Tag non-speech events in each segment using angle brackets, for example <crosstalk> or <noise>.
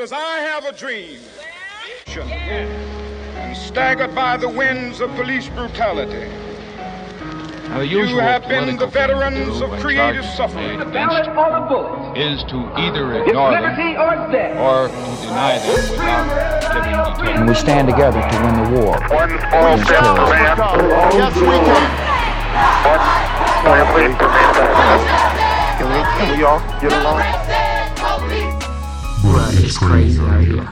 as I have a dream, and staggered by the winds of police brutality. Now, You have been the veterans of when creative suffering. The made ballot against or the bullet. is to either ignore them or death. or to deny them without giving And we stand together to win the war. One small step for man. Yes, we can. One please for mankind. Can we, can we all get along? It's crazy here.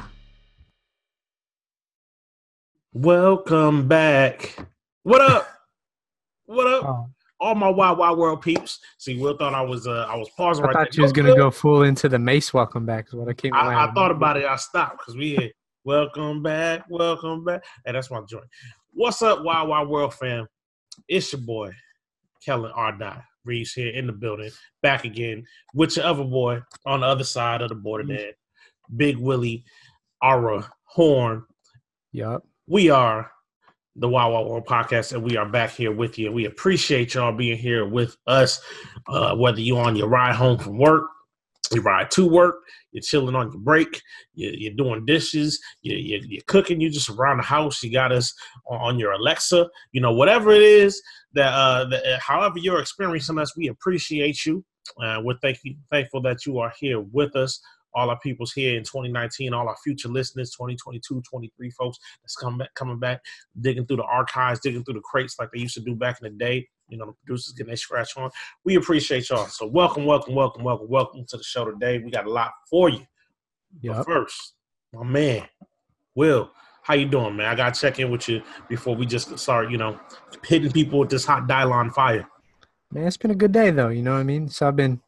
Welcome back. What up? What up? Oh, All my wild wild world peeps. See, Will thought I was uh I was pausing I right thought there. you was gonna Will, go full into the Mace welcome back. Is what I came. I, I thought about it. I stopped because we had welcome back, welcome back. Hey, that's my joint. What's up, Wild Wild World fam? It's your boy, Kellen Ardai Reeves here in the building, back again with your other boy on the other side of the border there, Big Willie Ara Horn. Yup. We are the Wild Wild World podcast, and we are back here with you. We appreciate y'all being here with us, uh, whether you're on your ride home from work, you ride to work, you're chilling on your break, you're, you're doing dishes, you're, you're, cooking, you're just around the house, you got us on, on your Alexa, you know, whatever it is that, uh, that uh, however you're experiencing us, we appreciate you. Uh, we're thank you, thankful that you are here with us. All our people's here in 2019, all our future listeners, 2022, 23 folks that's coming back, coming back, digging through the archives, digging through the crates like they used to do back in the day. You know, the producers getting their scratch on. We appreciate y'all. So welcome, welcome, welcome, welcome, welcome to the show today. We got a lot for you. But first, my man, Will, how you doing, man? I gotta check in with you before we just start, you know, hitting people with this hot Dylon fire. Man, it's been a good day though. You know what I mean? So I've been.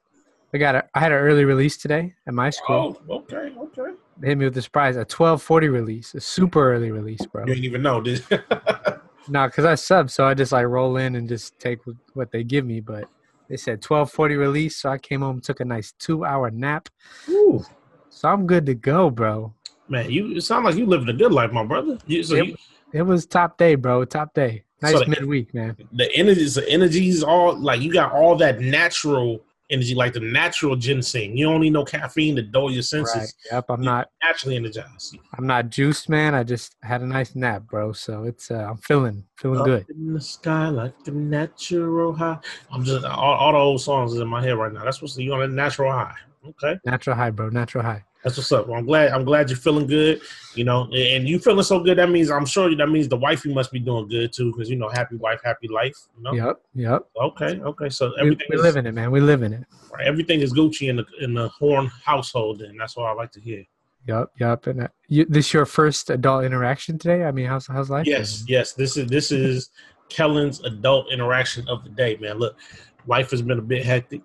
I got a. I had an early release today at my school. Oh, okay, okay. They hit me with the surprise. A twelve forty release. A super early release, bro. You didn't even know, did <laughs> Nah, cause I sub, so I just like roll in and just take what- they give me. But they said twelve forty release, so I came home, took a nice two hour nap. Ooh, So I'm good to go, bro. man, you it sound like you living a good life, my brother. You, so Yep. you, It was top day, bro. Top day. Nice So the- midweek, man. the energies, the energies, all like you got all that natural energy, like the natural ginseng. You don't need no caffeine to dull your senses. Right. Yep. I'm You're not. naturally energized. I'm not juiced, man. I just had a nice nap, bro. So it's. Uh, I'm feeling feeling Up good. in the sky like the natural high. I'm just all, all the old songs is in my head right now. That's what's you on a natural high. Okay, Natural high, bro. Natural high. That's what's up. Well, I'm glad. I'm glad you're feeling good. You know, and you feeling so good. That means I'm sure that means the wifey must be doing good too, because you know, happy wife, happy life. You know. Yep. Yep. Okay. Okay. So We, everything we is living it, man. We living it. right, everything is Gucci in the in the Horn household, and that's what I like to hear. Yep. Yep. And uh, you, this your first adult interaction today? I mean, how's how's life? Yes, yes. This is this is Kellen's adult interaction of the day, man. Look, life has been a bit hectic.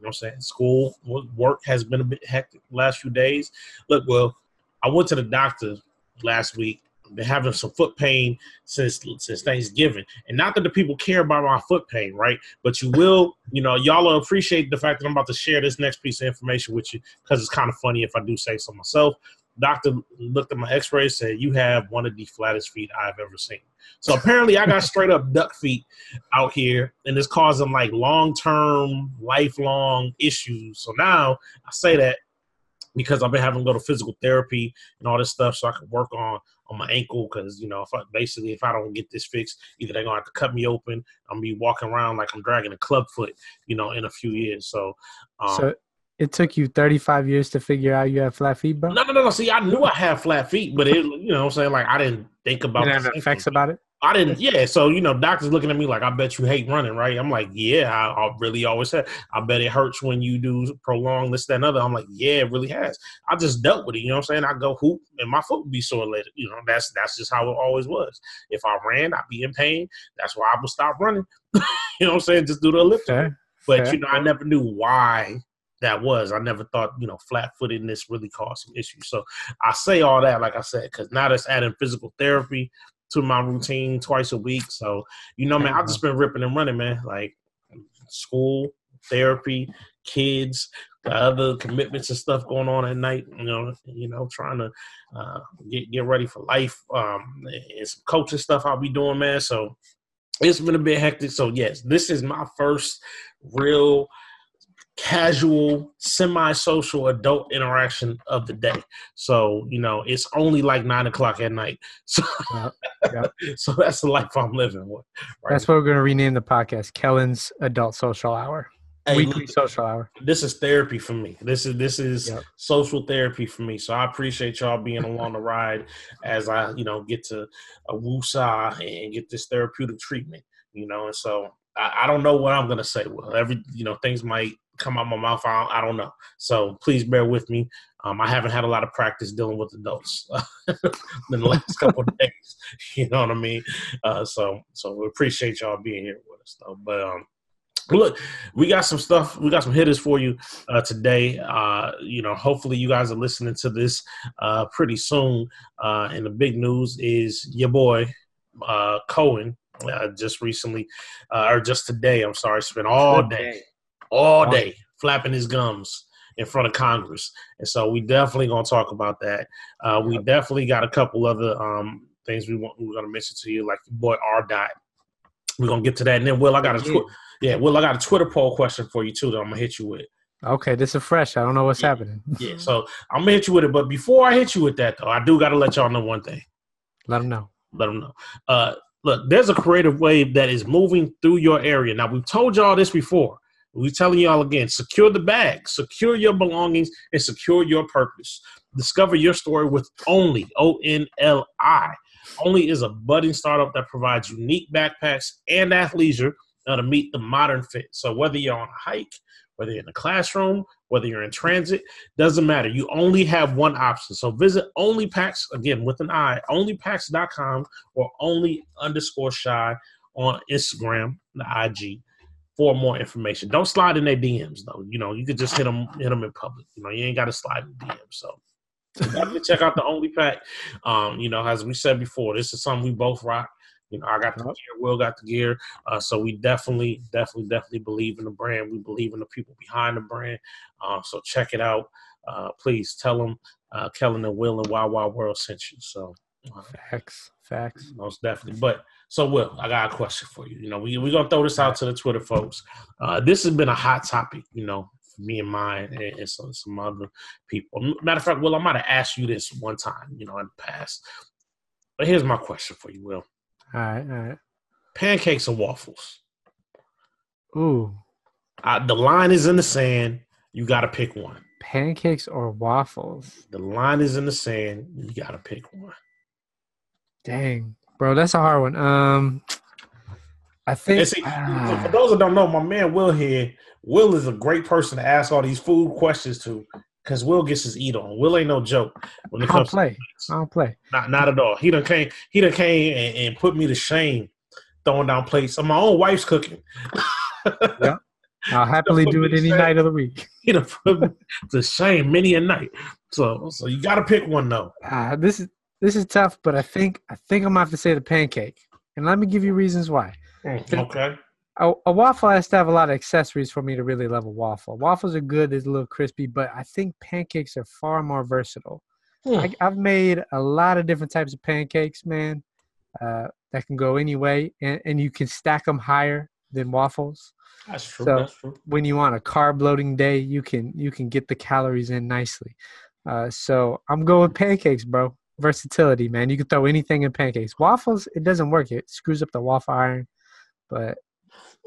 You know I'm saying? School, work has been a bit hectic last few days. Look, well, I went to the doctor last week. Been having some foot pain since since Thanksgiving, and not that the people care about my foot pain, right? But you will, you know, y'all will appreciate the fact that I'm about to share this next piece of information with you because it's kind of funny if I do say so myself. Doctor looked at my X-ray, said you have one of the flattest feet I've ever seen. So apparently, I got straight up duck feet out here, and it's causing like long term, lifelong issues. So now I say that because I've been having go to physical therapy and all this stuff, so I can work on on my ankle. Because you know, if I basically if I don't get this fixed, either they're gonna have to cut me open. I'm gonna be walking around like I'm dragging a club foot, you know, in a few years. So, um, So it took you 35 years to figure out you have flat feet, bro. no, no, no. See, I knew I had flat feet, but it, you know, what I'm saying like I didn't think about the have effects about it. I didn't. Yeah. So you know, doctors looking at me like, I bet you hate running, right? I'm like, yeah, I, I really always said. I bet it hurts when you do prolong this, that, and other. I'm like, yeah, it really has. I just dealt with it. You know what I'm saying? I go hoop and my foot would be sore later. You know, that's that's just how it always was. If I ran, I'd be in pain. That's why I would stop running. <laughs> you know what I'm saying? Just do the elliptical. Fair. But fair. you know, I never knew why that was. I never thought, you know, flat footedness really caused some issues. So I say all that, like I said, because now that's adding physical therapy to my routine twice a week. So, you know, man, I've just been ripping and running, man. Like school, therapy, kids, the other commitments and stuff going on at night. You know, you know, trying to uh, get get ready for life. Um, and some coaching stuff I'll be doing, man. So it's been a bit hectic. So yes, this is my first real casual, semi-social adult interaction of the day. So you know, it's only like nine o'clock at night. <laughs> So, Yep, yep. <laughs> so that's the life I'm living with. Right? That's what we're gonna rename the podcast, Kellen's Adult Social Hour, Hey, weekly look, social hour. this is therapy for me. This is this is Yep. social therapy for me. So I appreciate y'all being along the ride as I, you know, get to a woosah and get this therapeutic treatment. You know, and so I, I don't know what I'm gonna say. Well, every you know things might come out my mouth. I don't, I don't know. So please bear with me. Um, I haven't had a lot of practice dealing with adults <laughs> in the last couple of <laughs> days. You know what I mean? Uh, so so we appreciate y'all being here with us though. But um, look, we got some stuff. We got some hitters for you uh, today. Uh, you know, hopefully you guys are listening to this uh, pretty soon. Uh, and the big news is your boy uh, Cohen uh, just recently, uh, or just today. I'm sorry, spent all day, all day flapping his gums in front of Congress. And so we definitely gonna talk about that. Uh, we definitely got a couple other um, things we want. We're gonna mention to you, like your boy R. Dot. We're gonna get to that, and then Will, I got a twi- yeah, Will, I got a Twitter poll question for you too that I'm gonna hit you with. Okay, this is fresh. I don't know what's happening. <laughs> Yeah, so I'm gonna hit you with it. But before I hit you with that, though, I do got to let y'all know one thing. Let them know. Let them know. Uh, look, there's a creative wave that is moving through your area. Now we've told y'all this before. We're telling y'all again: secure the bag, secure your belongings, and secure your purpose. Discover your story with Only O N L I. Only is a budding startup that provides unique backpacks and athleisure to meet the modern fit. So whether you're on a hike, whether you're in a classroom, whether you're in transit, doesn't matter. You only have one option. So visit OnlyPacks again with an I, onlypacks.com or only underscore shy on Instagram, the IG, for more information. Don't slide in their DMs though. You know, you could just hit them hit them in public. You know, you ain't got to slide in DMs. So definitely check out the Only Pack. Um, you know, as we said before, this is something we both rock. You know, I got the gear, Will got the gear. Uh, so we definitely, definitely, definitely believe in the brand. We believe in the people behind the brand. Uh, so check it out. Uh, please tell them uh, Kellen and Will and Wild Wild World sent you. So uh, Facts. Facts. most definitely. But so, Will, I got a question for you. You know, we we're gonna throw this out to the Twitter folks. Uh, this has been a hot topic. You know, for me and mine and, and some some other people. Matter of fact, Will, I might have asked you this one time. You know, in the past. But here's my question for you, Will: All right. All right. Pancakes or waffles? Ooh, Uh, the line is in the sand. You got to pick one. pancakes or waffles? The line is in the sand. You got to pick one. Dang, bro, that's a hard one. Um, I think. See, ah, for those that don't know, my man Will here, Will is a great person to ask all these food questions to because Will gets his eat on. Will ain't no joke when I it don't comes to play. I don't play. not not at all. He done came he done came and, and put me to shame throwing down plates. on my own wife's cooking. <laughs> yeah. I'll happily do it any night of the week. <laughs> he done put me to shame many a night. So so you gotta pick one though. Ah, this is this is tough, but I think I think I'm gonna have to say the pancake, and let me give you reasons why. Okay. A, a waffle has to have a lot of accessories for me to really love a waffle. Waffles are good; they're a little crispy, but I think pancakes are far more versatile. Hmm. I, I've made a lot of different types of pancakes, man, uh, that can go any way, and, and you can stack them higher than waffles. That's true. So- That's true. When you want a carb loading day, you can you can get the calories in nicely. Uh, so I'm going with pancakes, bro. Versatility, man. You can throw anything in pancakes. Waffles, it doesn't work. It screws up the waffle iron. But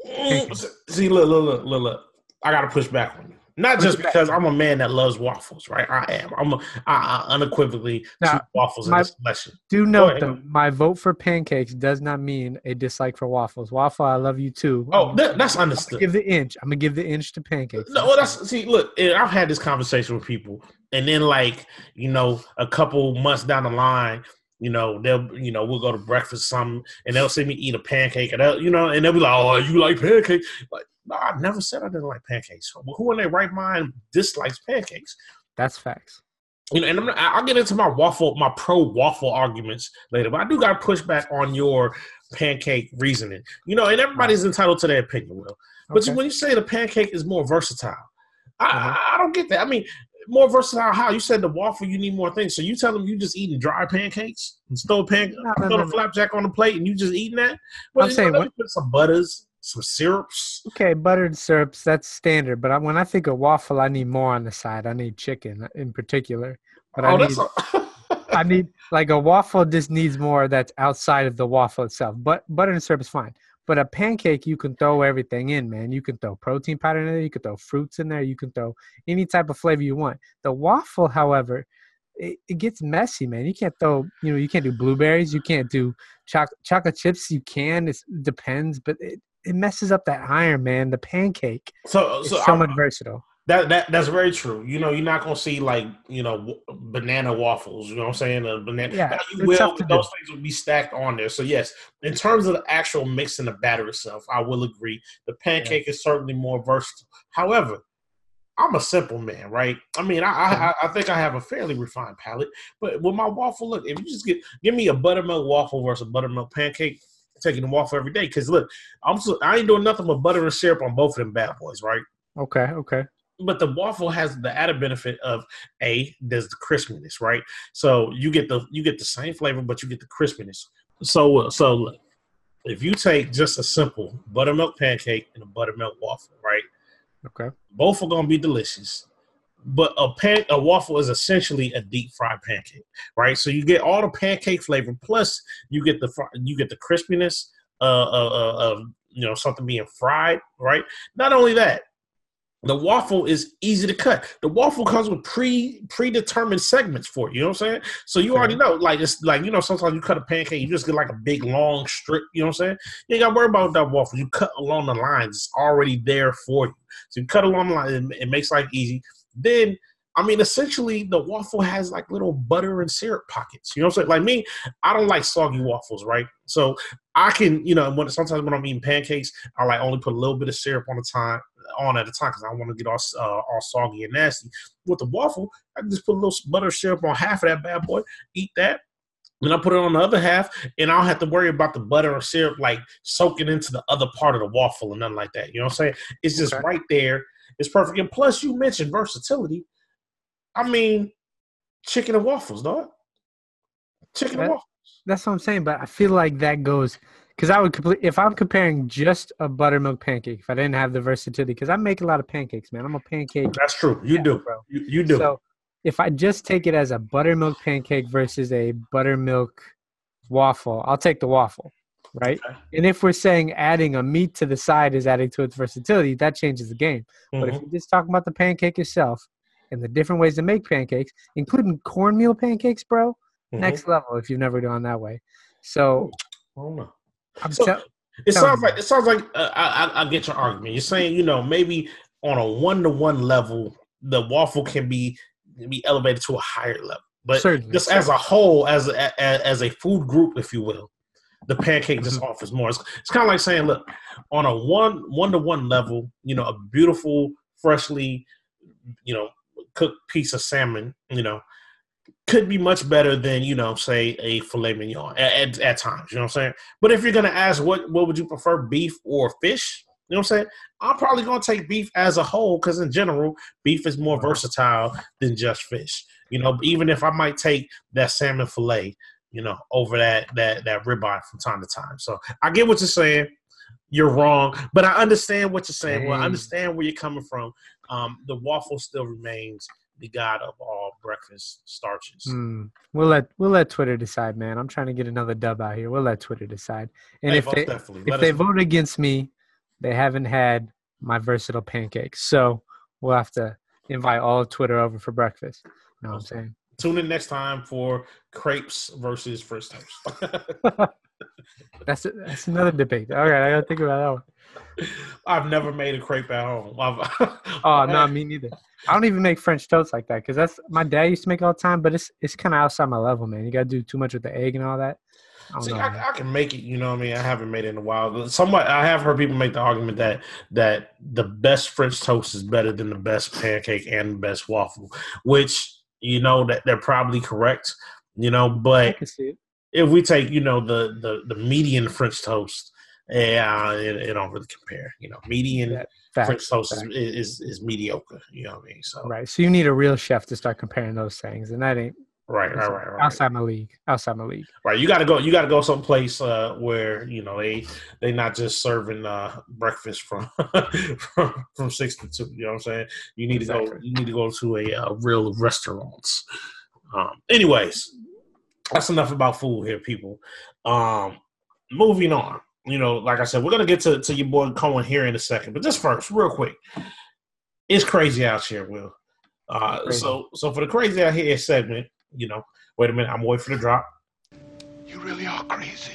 Mm, See, look, look, look, look, look. I gotta push back on you. Not just because I'm a man that loves waffles, right? I am. I'm a, I, I unequivocally Now, waffles my- in this selection. do note though, my vote for pancakes does not mean a dislike for waffles. Waffle, I love you too. Oh, that, that's understood. give the inch. I'm gonna give the inch to pancakes. No, well, that's see. Look, I've had this conversation with people, and then like you know, a couple months down the line, you know, they'll you know we'll go to breakfast something, and they'll see me eat a pancake, and they'll you know, and they'll be like, "Oh, you like pancakes?" Like, no, I never said I didn't like pancakes. Who in their right mind dislikes pancakes? That's facts. You know, and I'm, I'll get into my waffle, my pro waffle arguments later, but I do got to push back on your pancake reasoning. You know, and everybody's entitled to their opinion, Will. But Okay. when you say the pancake is more versatile, I, Uh-huh. I, I don't get that. I mean, more versatile how? You said the waffle, you need more things. So you tell them you just eating dry pancakes and throw, pan, No, throw no, the no. flapjack on the plate and you just eating that? Well, I'm you saying know, let what- me put some butters, some syrups. Okay, buttered syrups, that's standard. But I, when I think of waffle, I need more on the side. I need chicken in particular. But I oh, need, that's I need like a waffle just needs more that's outside of the waffle itself. But butter and syrup is fine. But a pancake, you can throw everything in, man. You can throw protein powder in there. You can throw fruits in there. You can throw any type of flavor you want. The waffle, however, it, it gets messy, man. You can't throw, you know, you can't do blueberries. You can't do choc- chocolate chips. You can. It depends, but it, it messes up that iron, man. The pancake so is so, so I'm- much versatile. That that that's very true. You know, you're not gonna see like you know w- banana waffles. You know what I'm saying? A banana. Yeah, Now, you will. tough to but Those things will be stacked on there. So yes, in terms of the actual mix and the batter itself, I will agree. The pancake is certainly more versatile. However, I'm a simple man, right? I mean, I, I I- think I have a fairly refined palate, but with my waffle, look, if you just get give me a buttermilk waffle versus a buttermilk pancake, I'm taking the waffle every day. Because look, I'm so, I ain't doing nothing but butter and syrup on both of them bad boys, right? Okay, okay. But the waffle has the added benefit of a there's the crispiness, right? So you get the you get the same flavor, but you get the crispiness. So so look, if you take just a simple buttermilk pancake and a buttermilk waffle, right? Okay. Both are gonna be delicious. But a pan a waffle is essentially a deep fried pancake, right? So you get all the pancake flavor, plus you get the fr- you get the crispiness uh, uh, uh, of you know something being fried, right? Not only that, the waffle is easy to cut. The waffle comes with pre predetermined segments for you. You know what I'm saying? So you already know, like it's like you know, sometimes you cut a pancake, you just get like a big long strip. You know what I'm saying? You ain't got to worry about that waffle. You cut along the lines; it's already there for you. So you cut along the line, it, it makes life easy. Then, I mean, essentially, the waffle has like little butter and syrup pockets. You know what I'm saying? Like me, I don't like soggy waffles, right? So I can, you know, when sometimes when I'm eating pancakes, I like only put a little bit of syrup on the time on at a time because I want to get all uh, all soggy and nasty. With the waffle, I can just put a little butter syrup on half of that bad boy, eat that. Then I put it on the other half, and I don't have to worry about the butter or syrup like soaking into the other part of the waffle and nothing like that. You know what I'm saying? It's just Okay. right there. It's perfect. And plus, you mentioned versatility. I mean, chicken and waffles, dog. Chicken and waffles. That's what I'm saying. But I feel like that goes because I would complete if I'm comparing just a buttermilk pancake. If I didn't have the versatility, because I make a lot of pancakes, man. I'm a pancake. That's true. You Yeah, do. bro. You, you do. So if I just take it as a buttermilk pancake versus a buttermilk waffle, I'll take the waffle, right? Okay. And if we're saying adding a meat to the side is adding to its versatility, that changes the game. But if you're just talking about the pancake itself and the different ways to make pancakes, including cornmeal pancakes, bro, Mhm. next level if you've never gone that way. So I don't know. I'm So- tell- It sounds like it sounds like uh, I, I I get your argument. You're saying you know maybe on a one to one level the waffle can be be elevated to a higher level, but Certainly, just as a whole, as a, as, as a food group, if you will, the pancake just Mm-hmm. offers more. It's, it's kind of like saying, look, on a one one to one level, you know, a beautiful, freshly, you know, cooked piece of salmon, you know, could be much better than you know, say a filet mignon at, at, at times. You know what I'm saying? But if you're gonna ask what what would you prefer, beef or fish? You know what I'm saying? I'm probably gonna take beef as a whole because in general, beef is more versatile than just fish. You know, even if I might take that salmon fillet, you know, over that that that ribeye from time to time. So I get what you're saying. You're wrong, but I understand what you're saying. Well, I understand where you're coming from. Um, the waffle still remains the god of all breakfast starches. Hmm. We'll let we'll let Twitter decide, man. I'm trying to get another dub out here. We'll let Twitter decide. And Hey, if they definitely. if they know. vote against me, they haven't had my versatile pancakes. So we'll have to invite all of Twitter over for breakfast. You know what I'm saying? Tune in next time for crepes versus French toast. <laughs> <laughs> That's that's another debate. All right, I gotta think about that one. I've never made a crepe at home. I've, <laughs> Oh no, me neither. I don't even make French toast like that because that's my dad used to make all the time. But it's it's kind of outside my level, man. You gotta do too much with the egg and all that. I don't See, know. I, I can make it. You know what I mean? I haven't made it in a while. Somewhat, I have heard people make the argument that that the best French toast is better than the best pancake and the best waffle, which you know that they're probably correct. You know, but can see it. if we take you know the the, the median French toast, yeah, it, it don't really compare. You know, median French toast is, is is mediocre. You know what I mean? So Right. So you need a real chef to start comparing those things, and that ain't Right, right, right, right. Outside my league. Outside my league. Right, you got to go. You got to go someplace uh, where you know they they not just serving uh, breakfast from, <laughs> from from six to two. You know what I'm saying? You need to go. You need to go to a uh, real restaurants. Um, anyways, that's enough about food here, people. Um, moving on. You know, like I said, we're gonna get to, to your boy Cohen here in a second, but just first, real quick, it's crazy out here, Will. Uh, so so for the crazy out here segment, you know, wait a minute, I'm waiting for the drop. You really are crazy.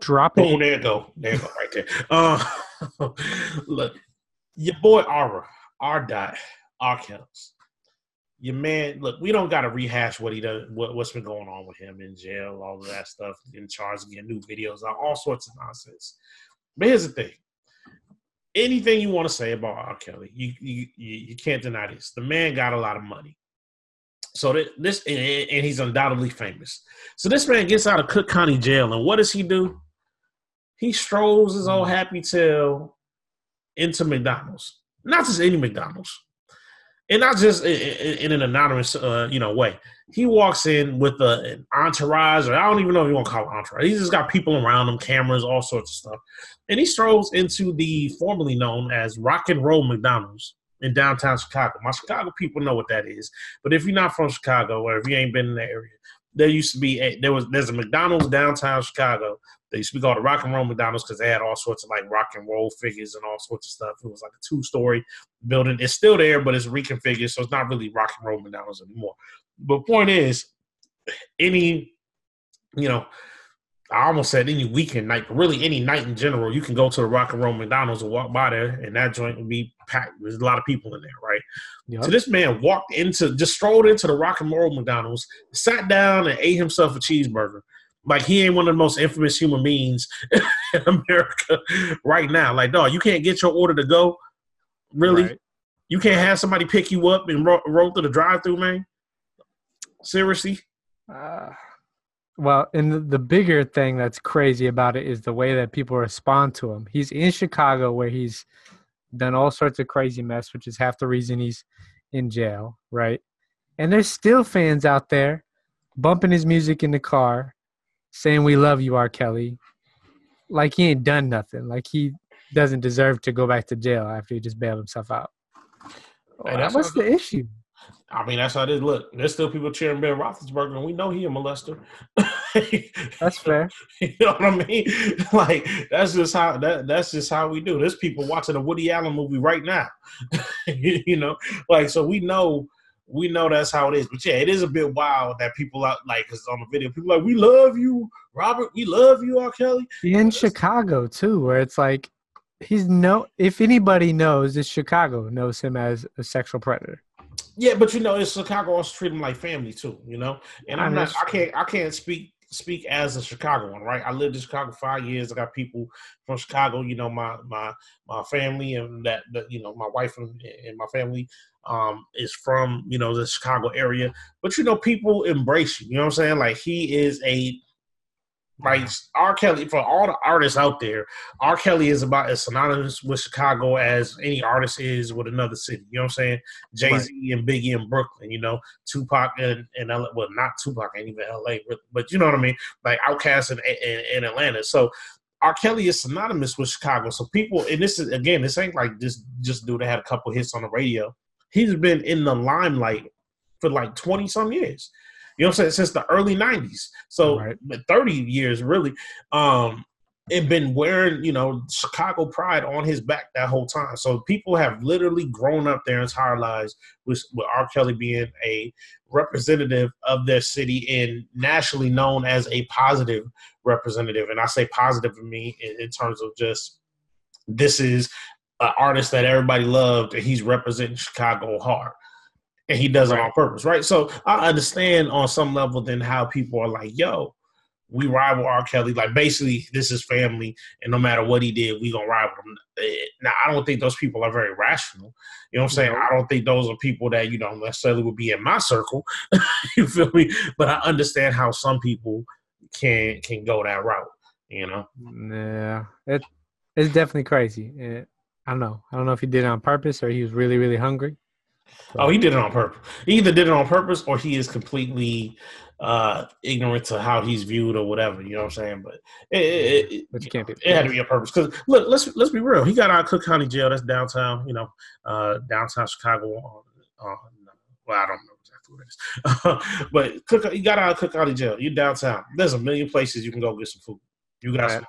Drop it. Boom, there you go. There you go, right there. <laughs> Uh, <laughs> look, your boy Ara, R dot, R Kells. Your man, look, we don't got to rehash what he does, what, what's been going on with him in jail, all of that stuff, in charge, getting new videos, all sorts of nonsense. But here's the thing anything you want to say about R. Kelly, you, you, you you can't deny this. The man got a lot of money. So that, this, and, and he's undoubtedly famous. So this man gets out of Cook County Jail, and what does he do? He strolls his old mm. happy tail into McDonald's, not just any McDonald's, and not just in, an anonymous, uh, you know, way. He walks in with a, an entourage, or I don't even know if you want to call it entourage. He's just got people around him, cameras, all sorts of stuff, and he strolls into the formerly known as Rock and Roll McDonald's in downtown Chicago. My Chicago people know what that is, but if you're not from Chicago or if you ain't been in the area, there used to be a, there was there's a McDonald's downtown Chicago. They used to be called the Rock and Roll McDonald's because they had all sorts of like rock and roll figures and all sorts of stuff. It was like a two story building. It's still there, but it's reconfigured, so it's not really Rock and Roll McDonald's anymore. But point is, any you know, I almost said any weekend night, but really any night in general, you can go to the Rock and Roll McDonald's and walk by there, and that joint would be packed. There's a lot of people in there, right? Yup. So this man walked into, just strolled into the Rock and Roll McDonald's, sat down and ate himself a cheeseburger. Like he ain't one of the most infamous human beings <laughs> in America right now. Like, dog, you can't get your order to go. Really? Right. You can't have somebody pick you up and ro- roll through the drive-through, man. Seriously? Uh, well, and the, the bigger thing that's crazy about it is the way that people respond to him. He's in Chicago where he's done all sorts of crazy mess, which is half the reason he's in jail, right? And there's still fans out there bumping his music in the car, saying "We love you, R. Kelly," like he ain't done nothing, like he doesn't deserve to go back to jail after he just bailed himself out. Hey, that's What's how- the issue? I mean, that's how this look. There's still people cheering Ben Roethlisberger, and we know he a molester. <laughs> That's fair. you know what I mean? <laughs> Like that's just how that that's just how we do. There's people watching a Woody Allen movie right now. <laughs> you know, like so we know we know that's how it is. But yeah, it is a bit wild that people out like because on the video, people like we love you, Robert. We love you, R. Kelly. in Chicago too, where it's like he's no. If anybody knows, it's Chicago knows him as a sexual predator. Yeah, but you know, it's Chicago also treat them like family too, you know. And I I'm not, I can't, I can't speak speak as a Chicagoan, right? I lived in Chicago five years. I got people from Chicago, you know, my my my family and that, that you know, my wife and, and my family um is from you know the Chicago area. But you know, people embrace you. You know what I'm saying? Like he is a like R. Kelly for all the artists out there. R. Kelly is about as synonymous with Chicago as any artist is with another city. You know what I'm saying? Jay Z and Biggie in Brooklyn. You know, Tupac and and LA, well, not Tupac ain't even L.A., but, but you know what I mean? Like Outkast in, in, in Atlanta. So R. Kelly is synonymous with Chicago. So people, and this is again, this ain't like this just dude that had a couple hits on the radio. He's been in the limelight for like twenty some years. You know what I'm saying? Since the early '90s. So Right. 30 years really. Um, and been wearing, you know, Chicago pride on his back that whole time. So people have literally grown up their entire lives with, with R. Kelly being a representative of their city and nationally known as a positive representative. And I say positive for me in, in terms of just this is an artist that everybody loved and he's representing Chicago hard. And he does it on purpose, right? So I understand on some level then how people are like, yo, we rival R. Kelly. Like basically, this is family, and no matter what he did, we gonna rival him. Eh, Now, I don't think those people are very rational. You know what I'm saying? I don't think those are people that you know necessarily would be in my circle. <laughs> you feel me? But I understand how some people can can go that route. You know? Yeah, it it's definitely crazy. Eh, I don't know. I don't know if he did it on purpose or he was really really hungry. Oh, he did it on purpose. He either did it on purpose or he is completely uh, ignorant to how he's viewed or whatever. You know what I'm saying? But it, it, it, But you can't be. it had to be on purpose. Because look, let's let's be real. He got out of Cook County Jail. That's downtown. You know, uh, downtown Chicago. Uh, uh, well, I don't know exactly what it is, <laughs> but Cook, he got out of Cook County Jail. You downtown. There's a million places you can go get some food. You got Right. some.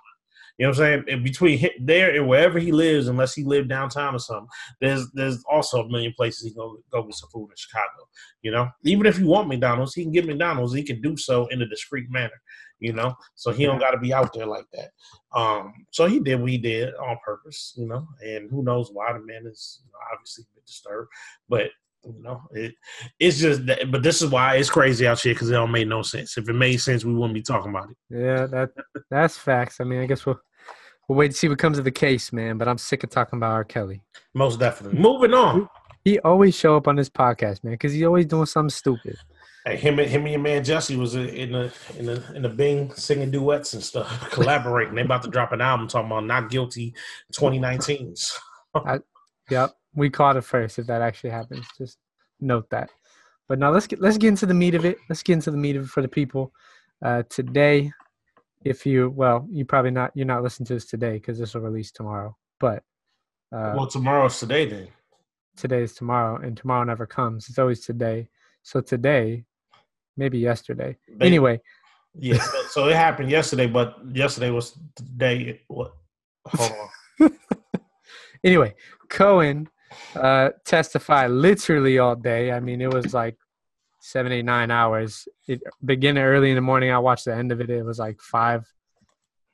You know what I'm saying? And between there and wherever he lives, unless he lived downtown or something, there's there's also a million places he can go, go get some food in Chicago. You know, even if you want McDonald's, he can get McDonald's. He can do so in a discreet manner. You know, so he don't got to be out there like that. Um, so he did what he did on purpose. You know, and who knows why the man is obviously a bit disturbed, but. You know, it it's just that, but this is why it's crazy out here because it don't make no sense. If it made sense, we wouldn't be talking about it. Yeah, that that's facts. I mean, I guess we'll we'll wait to see what comes of the case, man. But I'm sick of talking about R. Kelly. Most definitely. Moving on. He always show up on this podcast, man, because he's always doing something stupid. Hey, him and him and your man Jesse was in the in the in the Bing singing duets and stuff, <laughs> collaborating. They about to drop an album talking about not guilty 2019. <laughs> Yep, we caught it first. If that actually happens, just note that. But now let's get let's get into the meat of it. Let's get into the meat of it for the people. Uh, today, if you well, you probably not you're not listening to this today because this will release tomorrow. But uh, well, tomorrow's today then. today is tomorrow, and tomorrow never comes. It's always today. So today, maybe yesterday. They- anyway, Yeah. So, so it happened yesterday, but yesterday was the day. What? Hold on. <laughs> anyway, Cohen uh, testified literally all day. I mean, it was like seven, eight, nine hours. It began early in the morning. I watched the end of it. It was like five,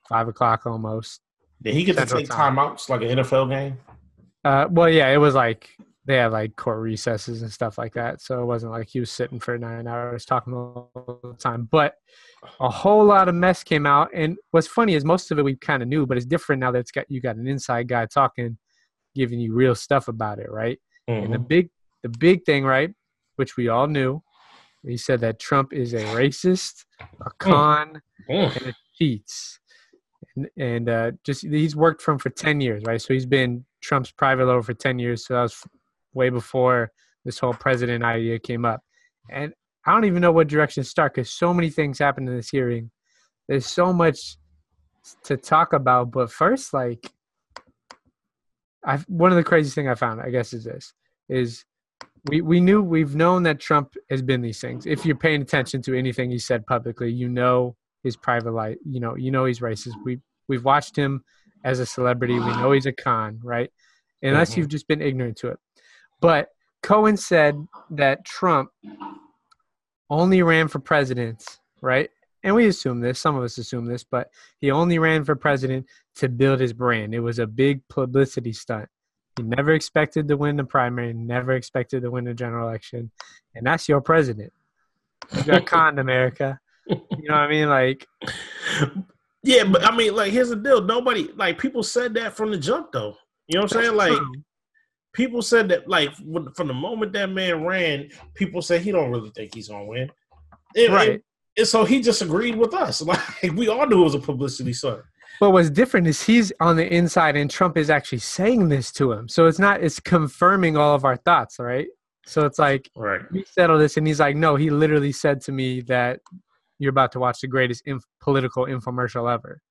five o'clock almost. Did he get to take time. timeouts like an NFL game? Uh, well, yeah, it was like they had like court recesses and stuff like that. So it wasn't like he was sitting for nine hours talking all the time. But a whole lot of mess came out. And what's funny is most of it we kind of knew, but it's different now that it's got you got an inside guy talking, giving you real stuff about it, right? And the Mhm. big the big thing, right, which we all knew, he said that Trump is a racist, a con, Mm. and it cheats. And, and uh, just he's worked for him for ten years, right? So he's been Trump's private lawyer for ten years. So that was way before this whole president idea came up. And I don't even know what direction to start because so many things happened in this hearing. There's so much to talk about. But first, like, I one of the craziest thing I found, I guess, is this: is we we knew we've known that Trump has been these things. If you're paying attention to anything he said publicly, you know his private life. You know, you know he's racist. We we've watched him as a celebrity. We know he's a con, right? Unless Mhm. you've just been ignorant to it. But Cohen said that Trump only ran for president, right? And we assume this, some of us assume this, but he only ran for president to build his brand. It was a big publicity stunt. He never expected to win the primary, never expected to win the general election. And that's your president. You got <laughs> conned, America. You know what I mean? Like, Yeah, but I mean, like, here's the deal. Nobody, like, people said that from the jump, though. You know what I'm saying? Like, people said that, like, from the moment that man ran, people said he don't really think he's gonna win. And, Right. and- and so he just agreed with us. <laughs> Like, we all knew it was a publicity stunt. But what's different is he's on the inside and Trump is actually saying this to him. So it's not, it's confirming all of our thoughts, right? So it's like, Right. we settle this. And he's like, no, he literally said to me that you're about to watch the greatest inf- political infomercial ever,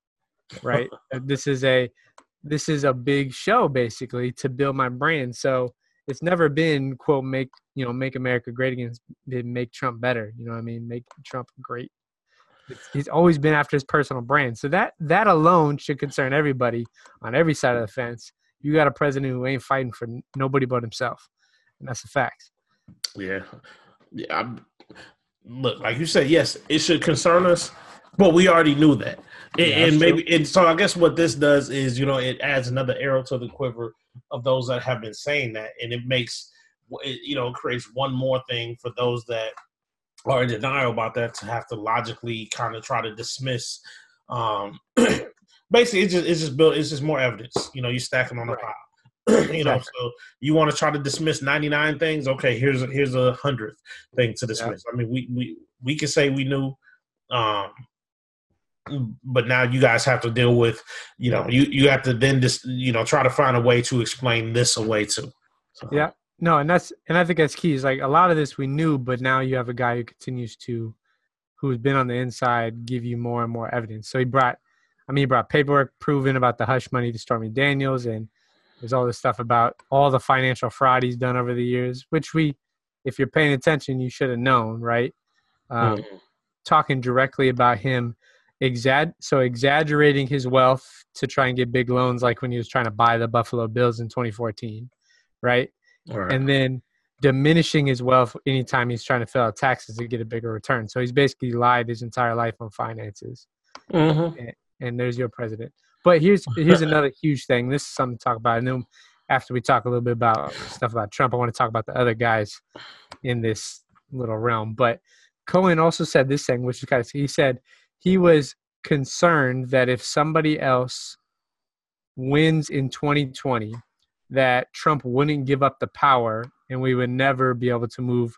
right? <laughs> This is a, this is a big show basically to build my brand. So it's never been quote make you know make America great again. It's been make Trump better. You know what I mean? Make Trump great. It's, he's always been after his personal brand. So that that alone should concern everybody on every side of the fence. You got a president who ain't fighting for nobody but himself, and that's a fact. Yeah. Yeah. I'm, look, like you said, yes, it should concern us, but we already knew that. And, Yeah, and maybe, and so I guess what this does is, you know, it adds another arrow to the quiver of those that have been saying that. And it makes, it, you know, creates one more thing for those that are in denial about that to have to logically kind of try to dismiss. Um, <clears throat> basically, it's just, it's just built, it's just more evidence. You know, you stack them on the Right. pile. <clears throat> you know, Exactly. so you want to try to dismiss 99 things okay here's a here's a hundredth thing to dismiss i mean we we we can say we knew um but now you guys have to deal with you know you you have to then just you know try to find a way to explain this away too so, Yeah. No, and that's and I think that's key. Is like a lot of this we knew, but now you have a guy who continues to, who's been on the inside, give you more and more evidence. So he brought, I mean, he brought paperwork proven about the hush money to Stormy Daniels, and there's all this stuff about all the financial fraud he's done over the years, which we, if you're paying attention, you should have known, right? Um, Talking directly about him, exag so exaggerating his wealth to try and get big loans, like when he was trying to buy the Buffalo Bills in 2014, right? Right. and then diminishing his wealth anytime he's trying to fill out taxes to get a bigger return. So he's basically lied his entire life on finances. Mhm. And there's your president. But here's here's another huge thing. This is something to talk about. And then after we talk a little bit about stuff about Trump, I want to talk about the other guys in this little realm. But Cohen also said this thing, which is kind of he said he was concerned that if somebody else wins in 2020 that Trump wouldn't give up the power and we would never be able to move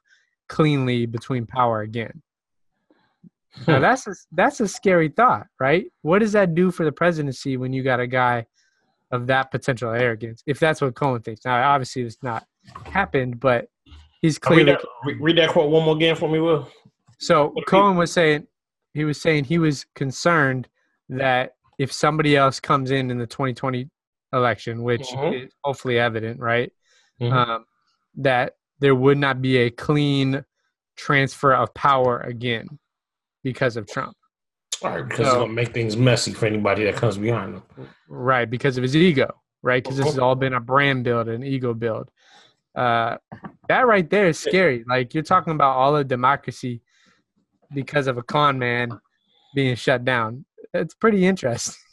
cleanly between power again. Now Hmm. that's a, that's a scary thought, right? What does that do for the presidency when you got a guy of that potential arrogance? If that's what Cohen thinks. Now, obviously, it's not happened, but he's Read clearly that, read that quote one more again for me, Will. so What do you- Cohen was saying he was saying he was concerned that if somebody else comes in in the 2020 election, which Mhm. is hopefully evident, right, Mhm. um, that there would not be a clean transfer of power again because of Trump, All right, because it's So- gonna make things messy for anybody that comes behind him. right? Because of his ego, right? Because this has all been a brand build, an ego build. Uh, that right there is scary. Like you're talking about all of democracy because of a con man being shut down. It's pretty interesting. <laughs>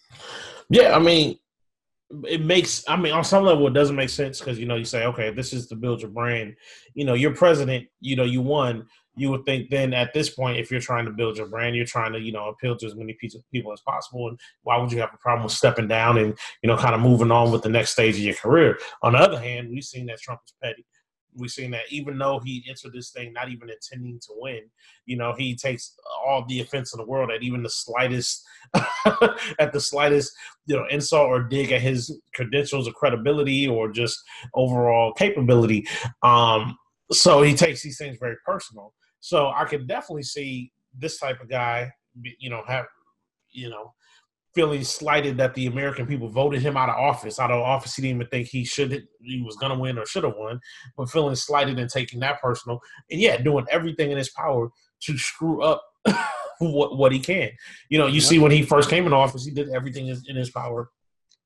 Yeah, I mean, it makes. I mean, on some level, it doesn't make sense because you know you say, okay, this is to build your brand. You know, you're president. You know, you won. You would think then at this point, if you're trying to build your brand, you're trying to you know appeal to as many people as possible. And why would you have a problem with stepping down and you know kind of moving on with the next stage of your career? On the other hand, we've seen that Trump is petty. We've seen that even though he entered this thing not even intending to win, you know, he takes all the offense in the world at even the slightest, <laughs> at the slightest you know insult or dig at his credentials or credibility or just overall capability. Um so he takes these things very personal. So i can definitely see this type of guy you know have you know feeling slighted that the american people voted him out of office out of office he didn't even think he should he was going to win or should have won but feeling slighted and taking that personal and yeah doing everything in his power to screw up <laughs> what, what he can. You know, you see when he first came in office, he did everything in his power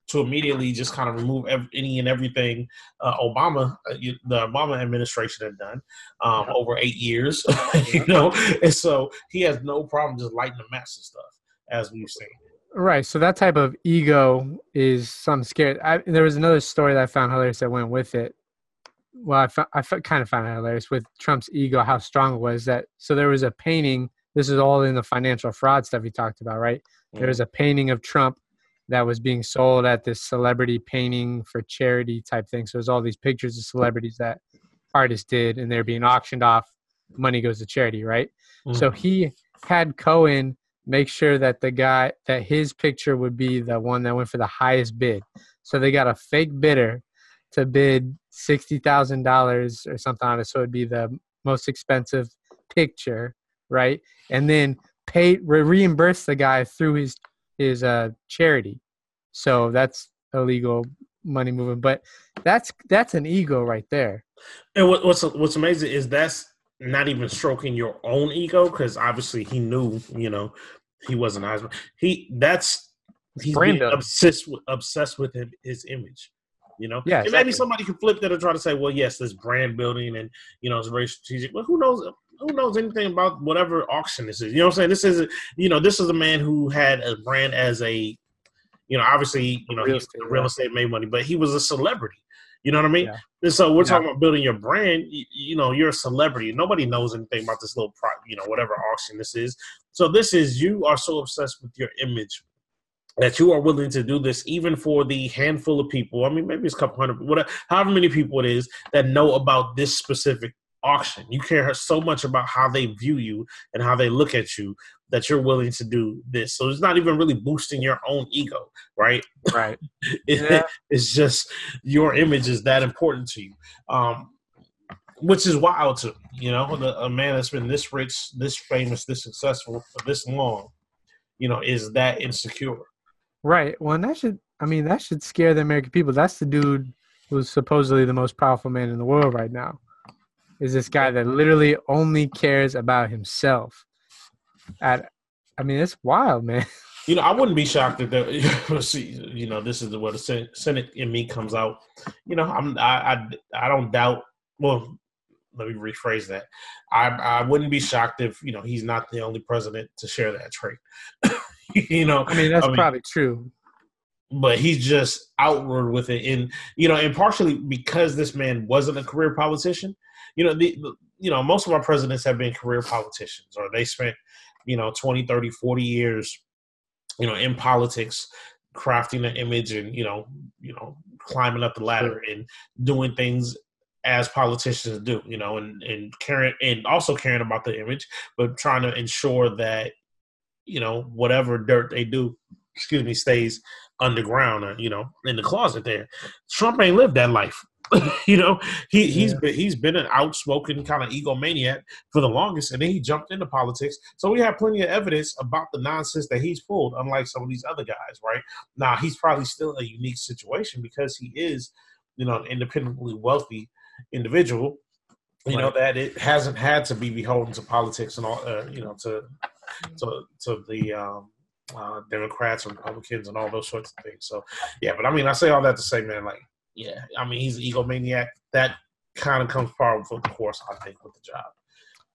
to immediately just kind of remove any and everything uh, Obama, uh, you- the Obama administration had done um, over eight years, <laughs> you know, and so he has no problem just lighting the mess and stuff, as we've seen. Right. So that type of ego is some scared. I, there was another story that I found hilarious that went with it. Well, I, I kind of found it hilarious with Trump's ego, how strong it was. That so there was a painting. This is all in the financial fraud stuff he talked about, right? There mm. was a painting of Trump that was being sold at this celebrity painting for charity type thing. So there's all these pictures of celebrities that artists did, and they're being auctioned off. Money goes to charity, right? So mm. he had Cohen make sure that the guy that his picture would be the one that went for the highest bid. So they got a fake bidder to bid sixty thousand dollars or something on it. So it'd be the most expensive picture, right? And then pay re- reimburse the guy through his his uh charity. So that's illegal money moving, But that's that's an ego right there. And what, what's what's amazing is that's not even stroking your own ego because obviously he knew, you know, he wasn't Heisman. He that's he's obsessed with, obsessed with him, his image. You know, Yeah, and maybe somebody can flip that and try to say, well, yes, this brand building and you know it's very strategic. But who knows? Who knows anything about whatever auction this is? You know what I'm saying? This is, you know, this is a man who had a brand as a, you know, obviously, you know, Real he's estate, real estate made money, but he was a celebrity. You know what I mean? Yeah. And so we're Yeah. talking about building your brand. You, you know, you're a celebrity. Nobody knows anything about this little, pro, you know, whatever auction this is. So this is you are so obsessed with your image that you are willing to do this, even for the handful of people. I mean, maybe it's a couple hundred, whatever, however many people it is that know about this specific auction. You care so much about how they view you and how they look at you that you're willing to do this. So it's not even really boosting your own ego, right? Right. <laughs> It- Yeah. it's just your image is that important to you. Um, which is wild to you know the, a man that's been this rich, this famous, this successful for this long, you know, is that insecure. Right. Well, and that should, I mean, that should scare the American people. That's the dude who's supposedly the most powerful man in the world right now. Is this guy that literally only cares about himself? At, I mean, it's wild, man. <laughs> You know, I wouldn't be shocked if. <laughs> See, you know, this is where the Senate in me comes out. You know, I'm I I, I don't doubt. Well, let me rephrase that. I I wouldn't be shocked if you know he's not the only president to share that trait. <laughs> you know, I mean, that's I mean, probably true. but he's just outward with it and you know and partially because this man wasn't a career politician you know the you know most of our presidents have been career politicians or they spent you know 20 30 40 years you know in politics crafting an image and you know you know climbing up the ladder and doing things as politicians do you know and and caring and also caring about the image but trying to ensure that you know whatever dirt they do excuse me stays underground or you know in the closet there. Trump ain't lived that life <laughs> you know he he's Yeah. been he's been an outspoken kind of egomaniac for the longest and then he jumped into politics so we have plenty of evidence about the nonsense that he's pulled unlike some of these other guys right now he's probably still a unique situation because he is you know an independently wealthy individual you know that it hasn't had to be beholden to politics and all uh, you know to to to the um uh, Democrats and Republicans and all those sorts of things. So, yeah, but I mean, I say all that to say, man, like, yeah, I mean, he's an egomaniac. That kind of comes par for the course, I think, with the job.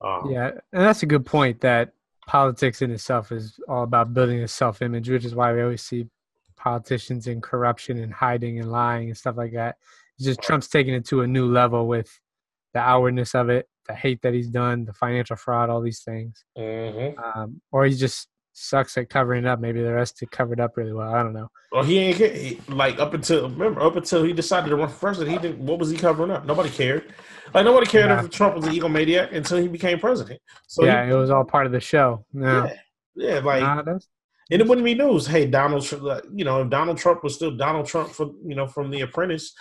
Um, Yeah, and that's a good point. That politics in itself is all about building a self-image, which is why we always see politicians in corruption and hiding and lying and stuff like that. It's just Trump's taking it to a new level with the outwardness of it, the hate that he's done, the financial fraud, all these things. mhm. Um, or he just sucks at covering it up. Maybe the rest it covered up really well. I don't know. Well, he ain't he, like up until remember up until he decided to run for president. He didn't. What was he covering up? Nobody cared. Like nobody cared Yeah. if Trump was an egomaniac until he became president. So yeah, he, it was all part of the show. No, yeah, yeah, like nah, that's, And it wouldn't be news. Hey, Donald, Trump, you know, if Donald Trump was still Donald Trump for you know from The Apprentice,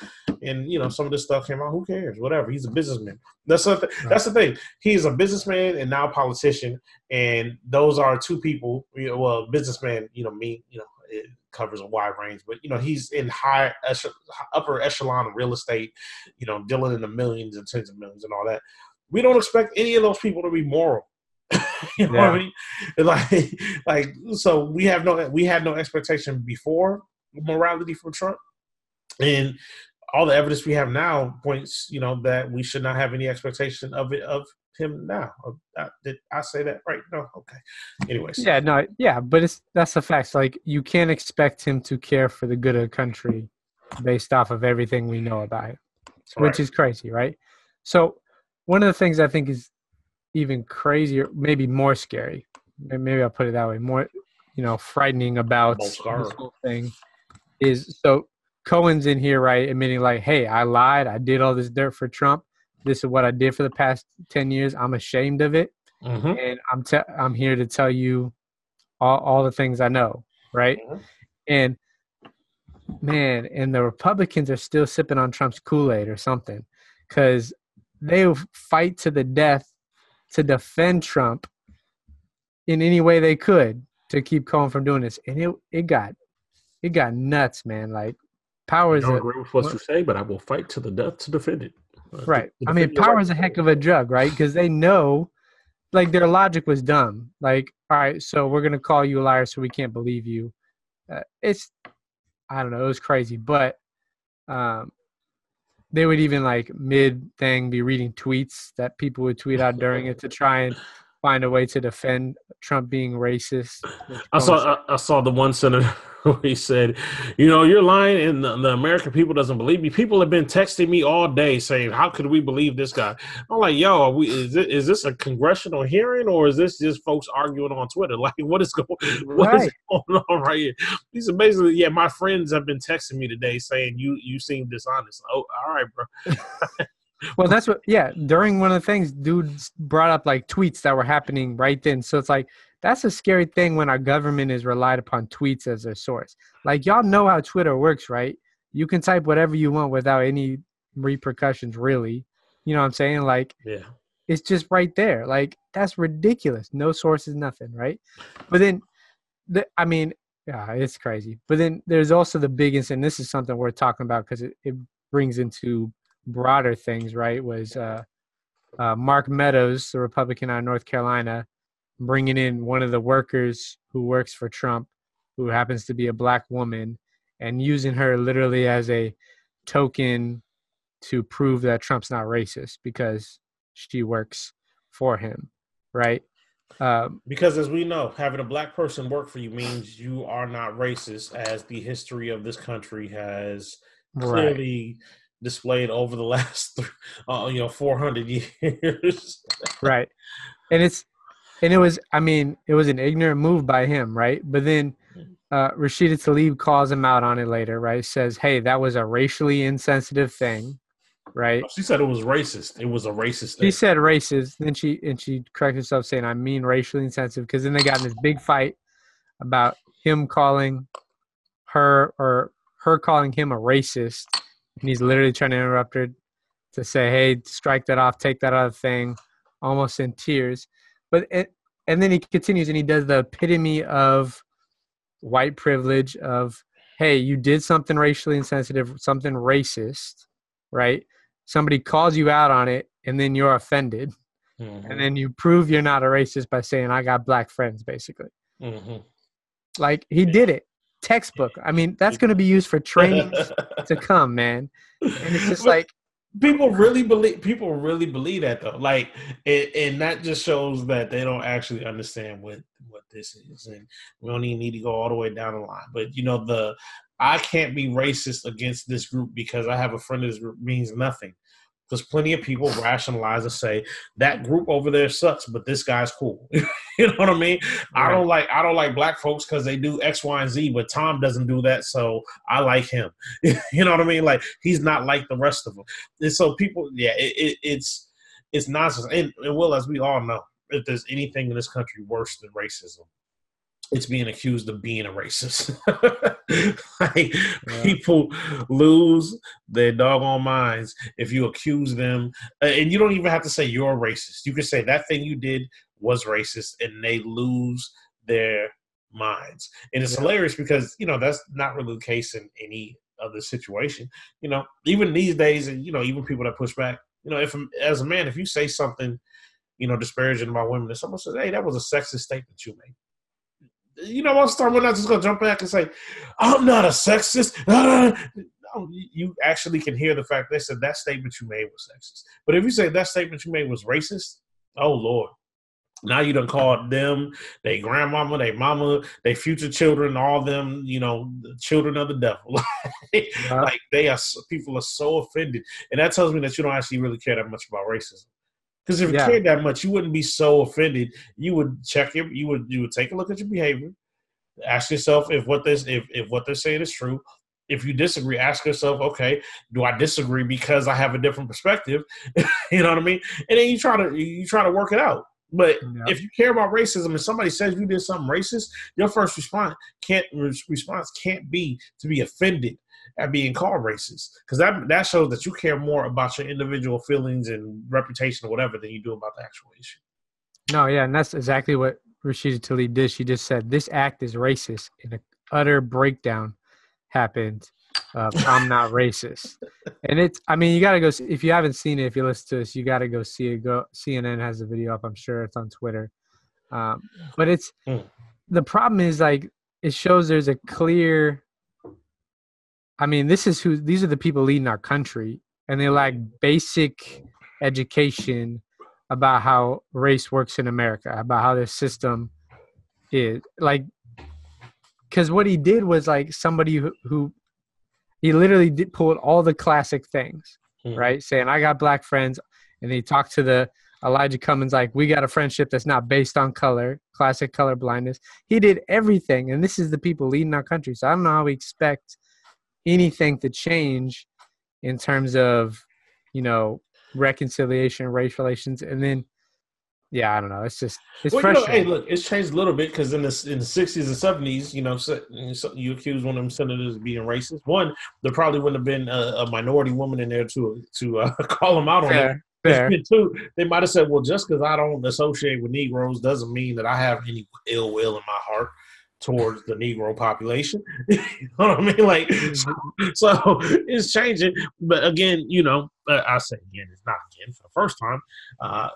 and you know some of this stuff came out, who cares? Whatever. He's a businessman. That's the that's the thing. He's a businessman and now a politician, and those are two people. You know, well, businessman. You know, me. You know, it covers a wide range, but you know, he's in high upper echelon of real estate. You know, dealing in the millions and tens of millions and all that. We don't expect any of those people to be moral. <laughs> you know what I mean? Like, <laughs> like so we have no we had no expectation before morality from Trump, and all the evidence we have now points, you know, that we should not have any expectation of it of him now. Uh, did I say that right? No, okay. Anyways, yeah, no, yeah, but it's that's the facts. Like you can't expect him to care for the good of the country based off of everything we know about him, which Right. is crazy, right? So one of the things I think is even crazier, maybe more scary. Maybe I'll put it that way. More, you know, frightening about this whole thing is so Cohen's in here, right, admitting like, "Hey, I lied. I did all this dirt for Trump. This is what I did for the past ten years. I'm ashamed of it." Mhm. and I'm te- I'm here to tell you all, all the things I know, right? Mhm. And man, and the Republicans are still sipping on Trump's Kool Aid or something, because they fight to the death to defend Trump in any way they could to keep Cohen from doing this, and it it got it got nuts, man. Like power I is don't a, agree with what you say, but I will fight to the death to defend it. Uh, to- Right. to I mean, power right. is a heck of a drug, right? Because they know, like, their logic was dumb. Like, all right, so we're gonna call you a liar, so we can't believe you. Uh, it's, I don't know, it was crazy, but um, they would even like mid thing be reading tweets that people would tweet out during it to try and find a way to defend Trump being racist. I saw I, I saw the one senator <laughs> where he said, "You know, you're lying, and the, the American people doesn't believe me. People have been texting me all day saying, how could we believe this guy?" I'm like, "Yo, are we is it is this a congressional hearing or is this just folks arguing on Twitter? <laughs> Like, what is going <laughs> what is Right. going on right here?" He said, "Basically, yeah, my friends have been texting me today saying you you seem dishonest." Oh, all right, bro. Well, that's what. Yeah, during one of the things, dudes brought up like tweets that were happening right then. So it's like that's a scary thing when our government is relied upon tweets as their source. Like y'all know how Twitter works, right? You can type whatever you want without any repercussions, really. You know what I'm saying? Like Yeah. it's just right there. Like that's ridiculous. No sources, nothing, right? But then, the, I mean, yeah, it's crazy. But then there's also the biggest, and this is something we're talking about because it, it brings into broader things, right? Was uh, uh, Mark Meadows, the Republican out of North Carolina, bringing in one of the workers who works for Trump, who happens to be a black woman, and using her literally as a token to prove that Trump's not racist because she works for him, right? Um, Because as we know, having a black person work for you means you are not racist, as the history of this country has right. Displayed over the <laughs> last, uh, you know, four hundred <laughs> years. right. And it's and it was i mean it was an ignorant move by him right? But then uh rashida tlaib calls him out on it later right? Says hey that was a racially insensitive thing right? She said it was racist. It was a racist. she said racist. Then she and she corrected herself saying i mean racially insensitive because then they got in this big fight about him calling her or her calling him a racist and he's literally trying to interrupt her to say hey strike that off take that other thing almost in tears. But it, and then he continues and he does the epitome of white privilege of hey you did something racially insensitive something racist right? Somebody calls you out on it and then you're offended. Mhm, and then you prove you're not a racist by saying i got black friends basically. Mhm. like he did it textbook. I mean that's going to be used for trainings to <laughs> come man. And it's just But like people really believe people really believe that though. Like and, and that just shows that they don't actually understand what what this is. And we don't even need to go all the way down the line. But you know the i can't be racist against this group because i have a friend of this group means nothing because plenty of people rationalize and say that group over there sucks but this guy's cool. <laughs> You know what i mean? I don't like i don't like black folks because they do x y and z but tom doesn't do that so i like him. <laughs> You know what i mean? Like he's not like the rest of them and so people, yeah, it, it, it's it's nonsense. And, and well, as we all know, if there's anything in this country worse than racism, it's being accused of being a racist. <laughs> like people lose their doggone minds if you accuse them, and you don't even have to say you're a racist. You can say that thing you did was racist, and they lose their minds. And it's hilarious because you know that's not really the case in any other situation. You know, even these days, and you know, even people that push back. You know, if as a man, if you say something, you know, disparaging about women, and someone says, "Hey, that was a sexist statement you made," you know, most of the time we're not just gonna jump back and say, "I'm not a sexist." <laughs> No, oh, you actually can hear the fact they said that statement you made was sexist. But if you say that statement you made was racist, oh lord, now you done called them, they grandmama, they mama, they future children, all them, you know, the children of the devil. <laughs> like they are, people are so offended, and that tells me that you don't actually really care that much about racism. Because if you Yeah. cared that much, you wouldn't be so offended. You would check your, you would, you would take a look at your behavior, ask yourself if what this, if if what they're saying is true. If you disagree, ask yourself, okay, do I disagree because I have a different perspective? <laughs> you know what I mean? And then you try to you try to work it out. But Yeah. if you care about racism and somebody says you did something racist, your first response can't response can't be to be offended at being called racist because that that shows that you care more about your individual feelings and reputation or whatever than you do about the actual issue. No, yeah, and that's exactly what Rashida Tlaib did. She just said this act is racist, and an utter breakdown happened. Of, I'm not racist, and it's. I mean, you got to go. See, if you haven't seen it, if you listen to us, you got to go see it. Go CNN has the video up. I'm sure it's on Twitter. Um, but it's Hmm. the problem is like it shows there's a clear. I mean, this is who these are the people leading our country, and they lack basic education about how race works in America, about how this system is like. Because what he did was like somebody who, who he literally did pulled all the classic things, Mhm. right? Saying I got black friends, and he talked to the Elijah Cummings like we got a friendship that's not based on color, classic color blindness. He did everything, and this is the people leading our country. So I don't know how we expect anything to change in terms of you know reconciliation, race relations, and then yeah, I don't know. It's just it's well, you know, hey, look, it's changed a little bit because in the in the sixties and seventies, you know, so, you accuse one of them senators of being racist. One, there probably wouldn't have been a, a minority woman in there to to uh, <laughs> call them out on it. Fair, Fair. <laughs> Too, they might have said, "Well, just because I don't associate with Negroes doesn't mean that I have any ill will in my heart towards the Negro population." <laughs> you know what I mean? Like, so, so it's changing. But again, you know, I say again, it's not again for the first time. Uh,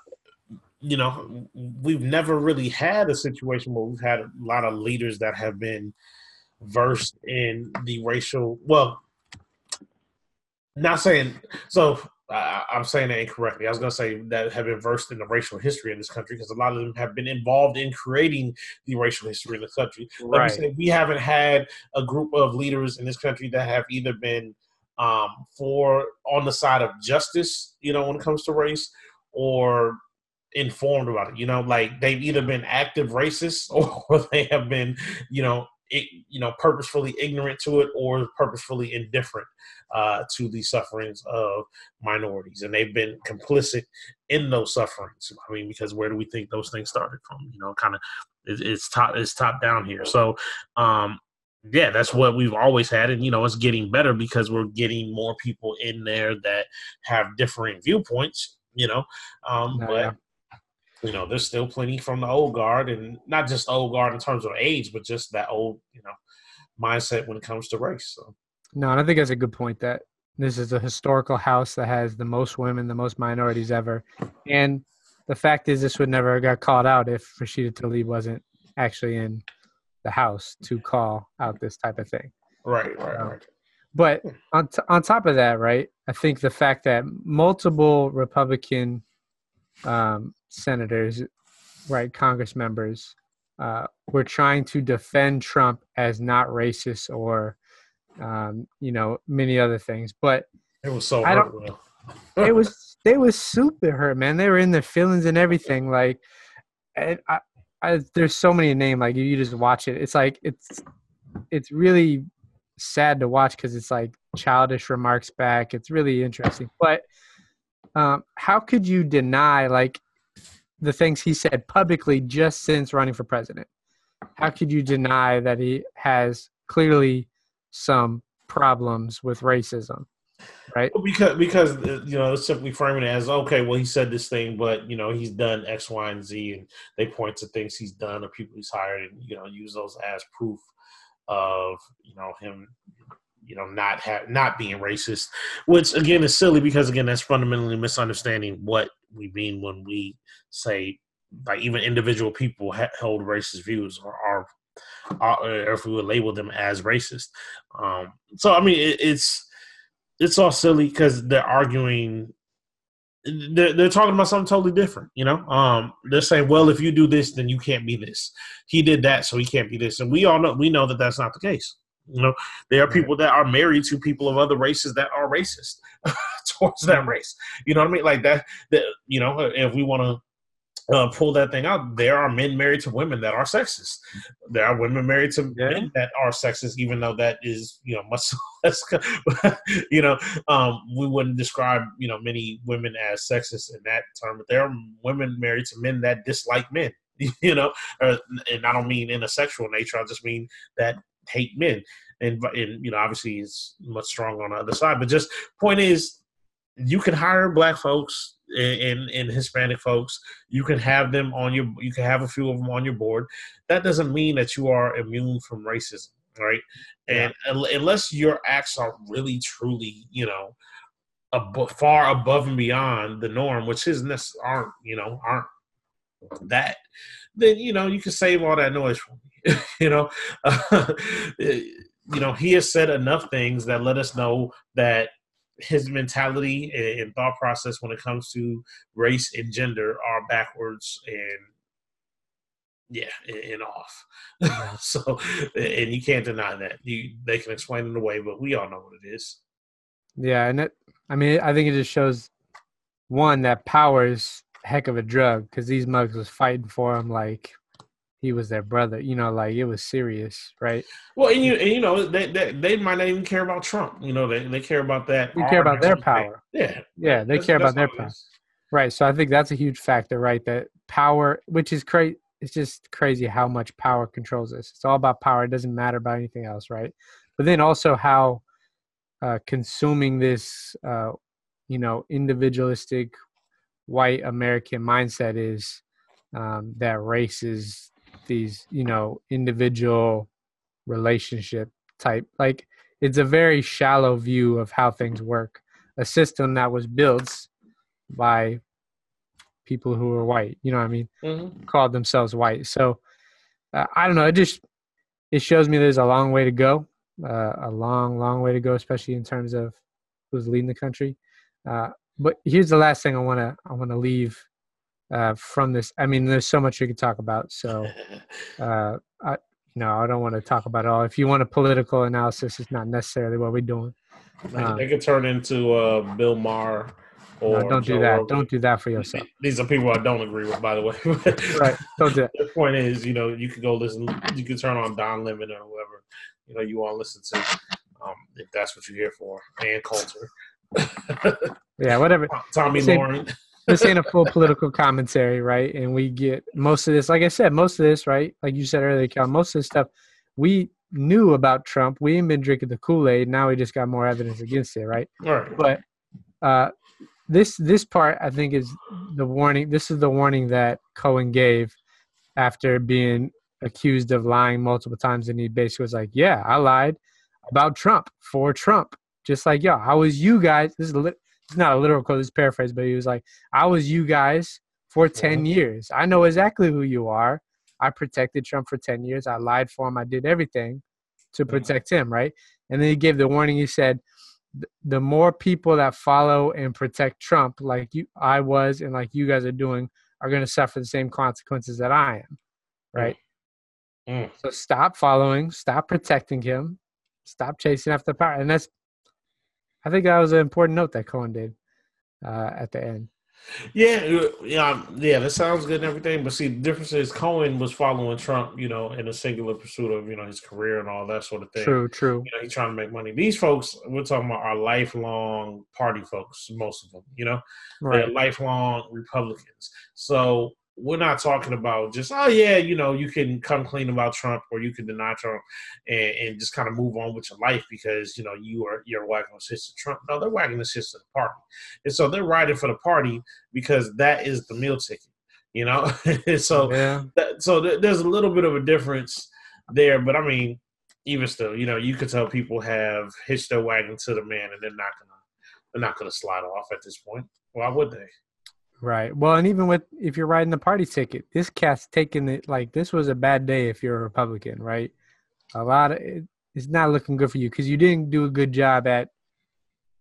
you know, we've never really had a situation where we've had a lot of leaders that have been versed in the racial. Well, not saying so. I, I'm saying that incorrectly. I was going to say that have been versed in the racial history in this country because a lot of them have been involved in creating the racial history in the country. Let Right. me say we haven't had a group of leaders in this country that have either been um, for on the side of justice, you know, when it comes to race, or informed about it. You know, like they've either been active racists <laughs> or they have been, you know, it, you know, purposefully ignorant to it or purposefully indifferent uh, to the sufferings of minorities, and they've been complicit in those sufferings. I mean, because where do we think those things started from? You know, kind of it's, it's top it's top down here. So, um, yeah, that's what we've always had, and you know, it's getting better because we're getting more people in there that have differing viewpoints. You know, um, Oh, but yeah. you know, there's still plenty from the old guard, and not just old guard in terms of age, but just that old, you know, mindset when it comes to race. So, No, and I think that's a good point that this is a historical house that has the most women, the most minorities ever. And the fact is, this would never have got called out if Rashida Tlaib wasn't actually in the house to call out this type of thing. right, right, right. But on, t- on top of that, right, I think the fact that multiple Republican um, senators, right, Congress members, uh, were trying to defend Trump as not racist or, um, you know, many other things. But It was so I don't- hurtful. <laughs> it was <laughs> they was super hurt, man. They were in their feelings and everything. Like, and I, I, there's so many names. Like, you just watch it. It's like it's it's really sad to watch because it's like childish remarks back. It's really interesting. But um, how could you deny like the things he said publicly just since running for president? How could you deny that he has clearly some problems with racism? Right. because because uh, you know, simply framing it as okay. Well, he said this thing, but you know, he's done X, Y, and Z, and they point to things he's done or people he's hired, and you know, use those as proof of you know him, you know, not have not being racist. Which again is silly because again, that's fundamentally misunderstanding what we mean when we say like even individual people ha- hold racist views or are or if we would label them as racist. Um, so I mean, it, it's it's all silly because they're arguing. They're, they're talking about something totally different, you know. Um, they're saying, "Well, if you do this, then you can't be this. He did that, so he can't be this." And we all know we know that that's not the case. You know, there are people that are married to people of other races that are racist <laughs> towards that race. You know what I mean? Like that. That you know, if we want to uh, pull that thing out, there are men married to women that are sexist. There are women married to Yeah. men that are sexist, even though that is you know much <laughs> less. <laughs> you know, um, we wouldn't describe you know many women as sexist in that term, but there are women married to men that dislike men. <laughs> You know, uh, and I don't mean in a sexual nature. I just mean that hate men, and and you know, obviously, it's much stronger on the other side. But just point is, you can hire black folks and, and, Hispanic folks. You can have them on your. You can have a few of them on your board. That doesn't mean that you are immune from racism, right? And un- unless your acts are really, truly, you know, abo- far above and beyond the norm, which is necess- aren't you know aren't that, then you know you can save all that noise for me. <laughs> you know, <laughs> you know he has said enough things that let us know that his mentality and, and thought process when it comes to race and gender are backwards and yeah and, off. Mm-hmm. <laughs> So and you can't deny that. You they can explain it away but we all know what it is. Yeah, and it, I mean, I think it just shows one that power is a heck of a drug because these mugs was fighting for him like he was their brother. You know, like it was serious, right? well and you and you know they, they they might not even care about trump you know they, they care about that They care about their thing. power. yeah Yeah, they That's- care about their power, right? So I think that's a huge factor, right? That power, which is crazy. It's just crazy how much power controls us. It's all about power. It doesn't matter about anything else, right? But then also how uh, consuming this, uh, you know, individualistic, white American mindset is um, that race is these, you know, individual relationship type. Like it's a very shallow view of how things work. A system that was built by people who are white, you know what I mean, Mhm. called themselves white. So uh, I don't know. It just it shows me there's a long way to go, uh, a long, long way to go, especially in terms of who's leading the country. Uh, but here's the last thing I want to I want to leave uh, from this. I mean, there's so much we could talk about. So <laughs> uh, I, know, I don't want to talk about it all. If you want a political analysis, it's not necessarily what we're doing. They, Um, they could turn into uh, Bill Maher or No, don't Joe do that. Rogan. Don't do that for yourself. <laughs> These are people I don't agree with, by the way. <laughs> Right. Don't do that. The point is, you know, you could go listen. You could turn on Don Lemon or whoever you know you want to listen to, um, if that's what you're here for. And culture. Yeah, whatever. Tomi Lahren. This ain't a full political commentary, right? And we get most of this, like I said, most of this, right? Like you said earlier, Cal, most of this stuff we knew about Trump. We ain't been drinking the Kool Aid. Now we just got more evidence against it, right? All right. But uh, this this part, I think, is the warning. This is the warning that Cohen gave after being accused of lying multiple times, and he basically was like, "Yeah, I lied about Trump for Trump, just like y'all. I was you guys. This is lit- it's not a literal quote. This is paraphrase, but he was like, "I was you guys for ten years. I know exactly who you are. I protected Trump for ten years. I lied for him. I did everything to protect him, right?" And then he gave the warning. He said, "The more people that follow and protect Trump, like you, I was, and like you guys are doing, are going to suffer the same consequences that I am." Right. Mm. So stop following, stop protecting him, stop chasing after power. And that's, I think that was an important note that Cohen did uh, at the end. Yeah, uh, yeah, yeah. That sounds good and everything, but see, the difference is Cohen was following Trump, you know, in a singular pursuit of you know his career and all that sort of thing. True, true. You know, he's trying to make money. These folks, we're talking about, are lifelong party folks. Most of them, you know, Right. they're lifelong Republicans. So we're not talking about just oh yeah, you know, you can come clean about Trump or you can deny Trump and, and just kind of move on with your life because you know you are you're wagging the to Trump. No, they're wagging the shit to the party, and so they're riding for the party because that is the meal ticket. You know, <laughs> so yeah. that, so th- there's a little bit of a difference there, but I mean, even still, you know, you could tell people have hitched their wagon to the man, and they're not gonna they're not gonna slide off at this point. Why would they? Right. Well, and even with if you're riding the party ticket, this cat's taking it like this was a bad day if you're a Republican, right? A lot of it, it's not looking good for you because you didn't do a good job at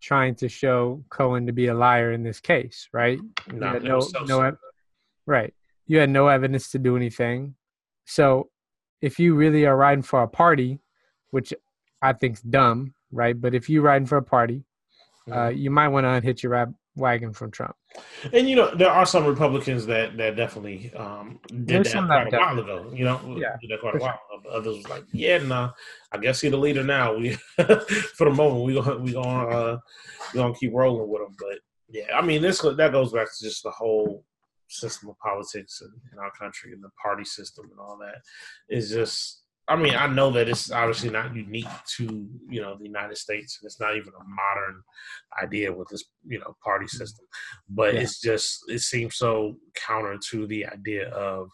trying to show Cohen to be a liar in this case, right? You No, no, so no, right. You had no evidence to do anything. So if you really are riding for a party, which I think's dumb, right? But if you're riding for a party, Mm-hmm. uh, you might want to unhitch your rab- wagon from Trump. And you know, there are some Republicans that that definitely um, did There's that some quite a while ago. You know, Yeah, did that quite a while. ago. Others was like, yeah, nah, I guess he's the leader now. <laughs> We for the moment we gonna we gonna uh, we gonna keep rolling with him. But yeah, I mean, this that goes back to just the whole system of politics in, in our country and the party system and all that is just. I mean, I know that it's obviously not unique to you know the United States, and it's not even a modern idea with this you know party system but Yeah. it's just it seems so counter to the idea of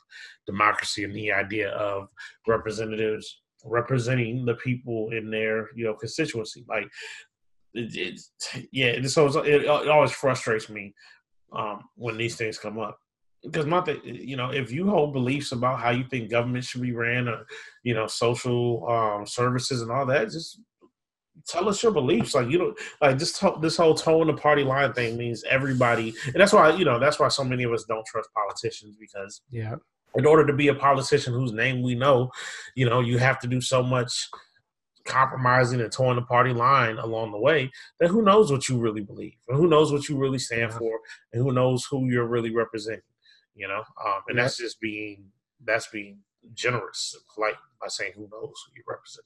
democracy and the idea of representatives representing the people in their you know constituency like it, it's yeah and so it, it always frustrates me um when these things come up because my thing, you know, if you hold beliefs about how you think government should be ran, or you know, social um, services and all that, just tell us your beliefs. Like you know, like this to- this whole toeing the party line thing means everybody, and that's why you know that's why so many of us don't trust politicians because Yeah. in order to be a politician whose name we know, you know, you have to do so much compromising and toeing the party line along the way that who knows what you really believe and who knows what you really stand for and who knows who you're really representing you know um, and that's just being that's being generous and polite by saying who knows who you represent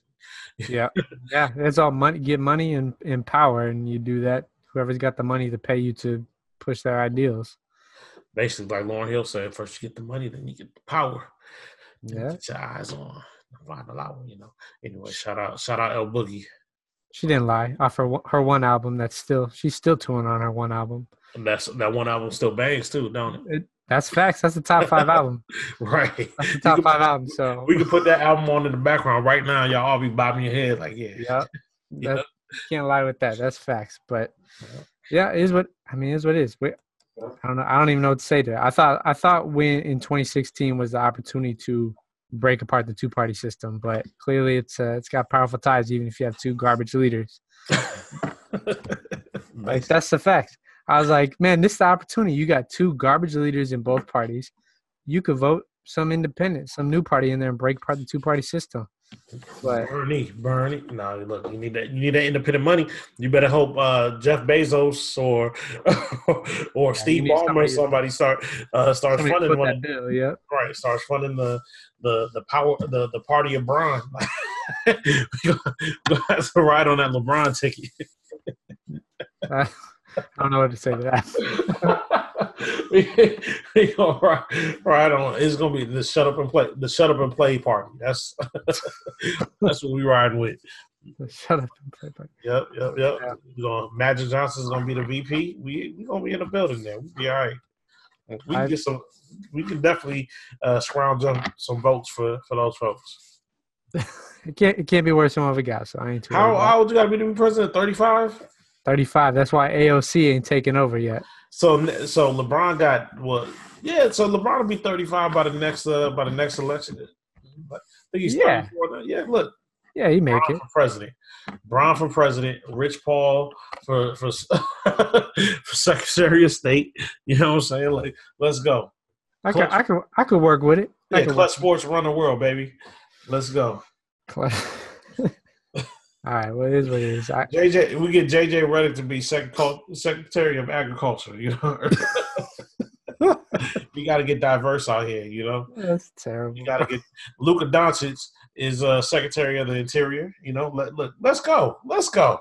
<laughs> Yeah. yeah. It's all money, get money and, and power. And you do that. Whoever's got the money to pay you to push their ideals. basically like Lauryn Hill said first you get the money then you get the power you Yeah. get your eyes on a lot you know anyway shout out shout out L Boogie She didn't lie off her one- her one album. That's still she's still touring on her one album. And that's that one album still bangs too, don't it? That's facts. That's the top five <laughs> album. Right. That's the top five album. So We can put that album on in the background right now. Y'all all be bobbing your head like, yeah. yeah, <laughs> Yeah. that, can't lie with that. That's facts. But yeah, it is what I mean. It is what it is. We, I don't know. I don't even know what to say to that. I thought I thought when in 2016 was the opportunity to break apart the two party system, but clearly it's uh, it's got powerful ties even if you have two garbage leaders. <laughs> Like that's the fact. I was like, man, this is the opportunity. You got two garbage leaders in both parties. You could vote some independent, some new party in there and break apart the two party system. But Bernie, Bernie. No, look, you need that. You need that independent money. You better hope uh, Jeff Bezos or <laughs> or Steve Ballmer somebody- somebody start uh, starts somebody funding one. bill, yeah. Right, starts funding the the the power the the party of Bron. <laughs> gonna <laughs> to ride on that LeBron ticket. I don't know what to say to that. <laughs> we, we gonna ride, ride on. It's gonna be the shut up and play the shut up and play party. That's <laughs> that's what we riding with. Shut up and play. But Yep, yep, yep. Yeah. We gonna Magic Johnson's gonna be the VP. We we gonna be in the building there. We be all right. We can get some. We can definitely uh, scrounge up some votes for for those folks. <laughs> it can't it can't be worse than what we got. So I ain't too How worried about it. how old you gotta be to be president? Thirty five. 35. That's why AOC ain't taking over yet. So so LeBron got what? Yeah. So LeBron will be thirty five by the next uh, by the next election. But I think he's Yeah. 34 now. Yeah. Look, Yeah, he make it. for president. Braun for president. Rich Paul for for, <laughs> for Secretary of State. You know what I'm saying? Like, let's go. I could I could I could work with it. I Yeah, Klutch Sports run the world, baby. Let's go. work- <laughs> All right, well, it is what it is. I, JJ, we get JJ Redick to be Secretary Secretary of Agriculture. You know, <laughs> we got to get diverse out here. You know, that's terrible. you got to get Luka Doncic is uh, Secretary of the Interior. You know, let, look, let's go, let's go.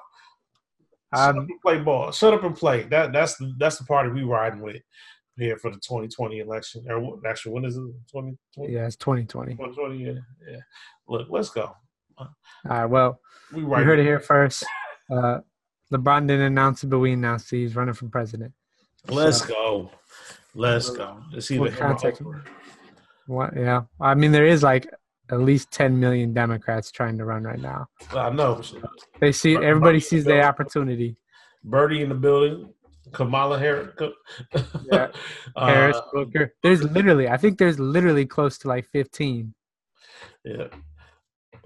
Shut Um, up and play ball. Shut up and play. That that's the that's the party we riding with here for the 2020 election. Or actually, when is it? 2020? Yeah, it's 2020. 2020. Yeah, yeah. Look, let's go. All right, well, We you right. heard it here first. Uh, LeBron didn't announce it, but we announced it. He's running for president. Let's So, go. Let's go. Let's see What him or context? What? Yeah, I mean, there is like at least 10 million Democrats trying to run right now. I know. They see everybody sees the opportunity. Birdie in the building. Kamala Harris. <laughs> Yeah. Uh, Harris, Booker. There's literally, I think there's literally close to like 15. yeah.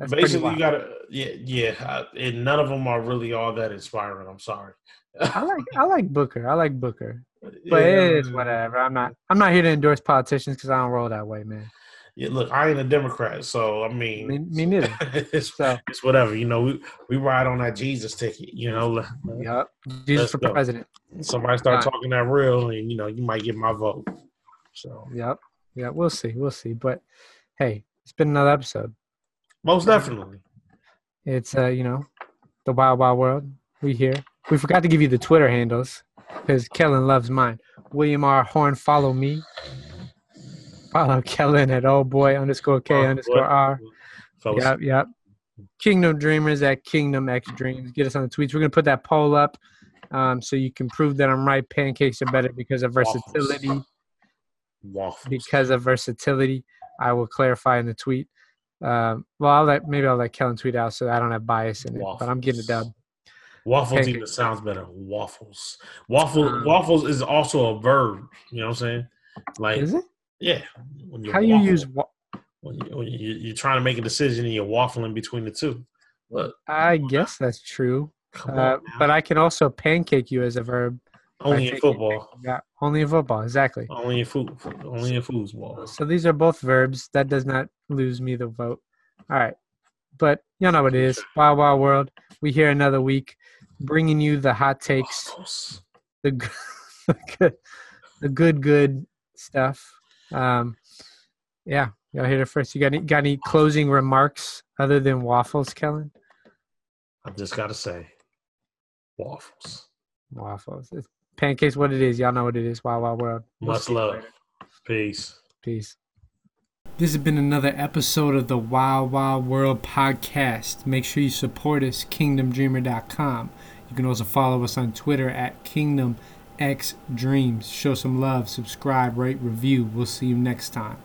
That's Basically, you gotta. Yeah, yeah. I, and none of them are really all that inspiring. I'm sorry. I like I like Booker. I like Booker. <laughs> But yeah, it is whatever. I'm not I'm not here to endorse politicians because I don't roll that way, man. Yeah, look, I ain't a Democrat, so I mean, Me, me neither. <laughs> it's, So it's whatever. You know, we we ride on that Jesus ticket. You know, yep. Jesus for go. president. somebody start talking that real, and you know, you might get my vote. So Yep. Yeah, we'll see. We'll see. But hey, it's been another episode. Most definitely. It's uh, you know, the wild wild world. We here. We forgot to give you the Twitter handles because Kellen loves mine. William R. Horn, follow me. Follow <laughs> Kellen at oh boy underscore K Oh, underscore boy. R. Fellas, Yep, yep. Kingdom Dreamers at Kingdom X Dreams. Get us on the tweets. We're gonna put that poll up, um, so you can prove that I'm right. Pancakes are better because of Waffles. versatility. waffles. Because of versatility, I will clarify in the tweet. Um, well, I'll let maybe I'll let Kellen tweet out so I don't have bias in it. But I'm getting a dub. Waffles Pancake. even sounds better. Waffles. Waffle. Um, waffles is also a verb. You know what I'm saying? Like, Is it? yeah. When How you use wa- when, you, when you, you're trying to make a decision and you're waffling between the two. Look, I guess that's true. Uh, but I can also pancake you as a verb. only in football. Yeah, only in football. Exactly. Only in food. Only in foosball. So these are both verbs. That does not lose me the vote. All right. But you know what it is. Wild Wild World. We here another week bringing you the hot takes, Waffles. the good, <laughs> the good, the good, good stuff. Um, yeah, y'all hear it first. You got any, got any closing remarks other than waffles, Kellen? I've just gotta say, waffles. Waffles. It's pancakes, what it is. Y'all know what it is. Wild Wild World. Much love. later. Peace. Peace. This has been another episode of the Wild Wild World podcast. Make sure you support us, kingdomdreamer.com. You can also follow us on Twitter at kingdomxdreams. Show some love, subscribe, rate, review. We'll see you next time.